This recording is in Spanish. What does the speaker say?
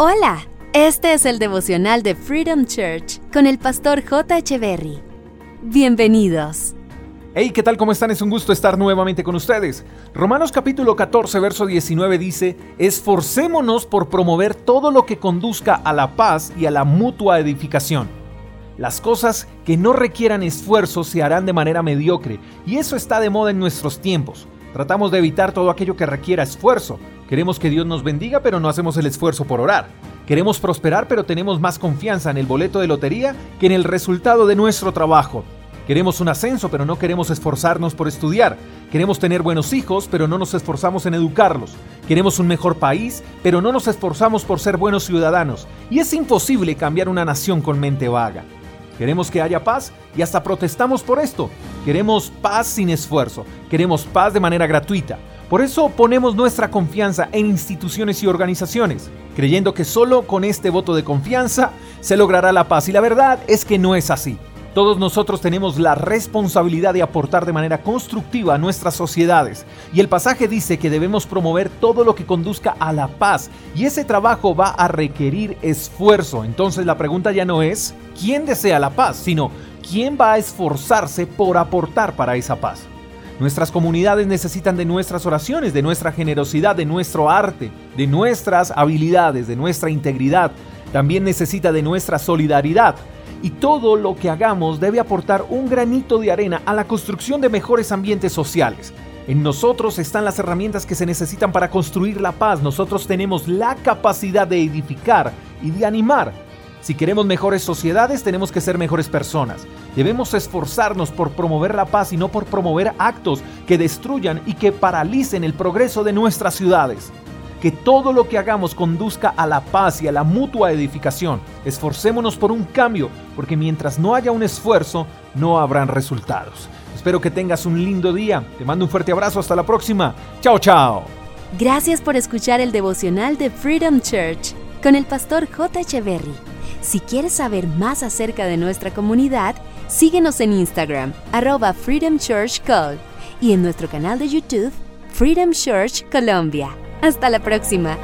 Hola, este es el devocional de Freedom Church con el pastor J. Berry. Bienvenidos. Hey, ¿qué tal? ¿Cómo están? Es un gusto estar nuevamente con ustedes. Romanos capítulo 14, verso 19 dice, Esforcémonos por promover todo lo que conduzca a la paz y a la mutua edificación. Las cosas que no requieran esfuerzo se harán de manera mediocre, y eso está de moda en nuestros tiempos. Tratamos de evitar todo aquello que requiera esfuerzo. Queremos que Dios nos bendiga, pero no hacemos el esfuerzo por orar. Queremos prosperar, pero tenemos más confianza en el boleto de lotería que en el resultado de nuestro trabajo. Queremos un ascenso, pero no queremos esforzarnos por estudiar. Queremos tener buenos hijos, pero no nos esforzamos en educarlos. Queremos un mejor país, pero no nos esforzamos por ser buenos ciudadanos. Y es imposible cambiar una nación con mente vaga. Queremos que haya paz y hasta protestamos por esto. Queremos paz sin esfuerzo. Queremos paz de manera gratuita. Por eso ponemos nuestra confianza en instituciones y organizaciones, creyendo que solo con este voto de confianza se logrará la paz. Y la verdad es que no es así. Todos nosotros tenemos la responsabilidad de aportar de manera constructiva a nuestras sociedades. Y el pasaje dice que debemos promover todo lo que conduzca a la paz. Y ese trabajo va a requerir esfuerzo. Entonces la pregunta ya no es quién desea la paz, sino quién va a esforzarse por aportar para esa paz. Nuestras comunidades necesitan de nuestras oraciones, de nuestra generosidad, de nuestro arte, de nuestras habilidades, de nuestra integridad. También necesita de nuestra solidaridad y todo lo que hagamos debe aportar un granito de arena a la construcción de mejores ambientes sociales. En nosotros están las herramientas que se necesitan para construir la paz. Nosotros tenemos la capacidad de edificar y de animar. Si queremos mejores sociedades, tenemos que ser mejores personas. Debemos esforzarnos por promover la paz y no por promover actos que destruyan y que paralicen el progreso de nuestras ciudades que todo lo que hagamos conduzca a la paz y a la mutua edificación. Esforcémonos por un cambio, porque mientras no haya un esfuerzo, no habrán resultados. Espero que tengas un lindo día. Te mando un fuerte abrazo. Hasta la próxima. Chao, chao. Gracias por escuchar el devocional de Freedom Church con el pastor J. Echeverry. Si quieres saber más acerca de nuestra comunidad, síguenos en Instagram, arroba Freedom Church y en nuestro canal de YouTube, Freedom Church Colombia. Hasta la próxima.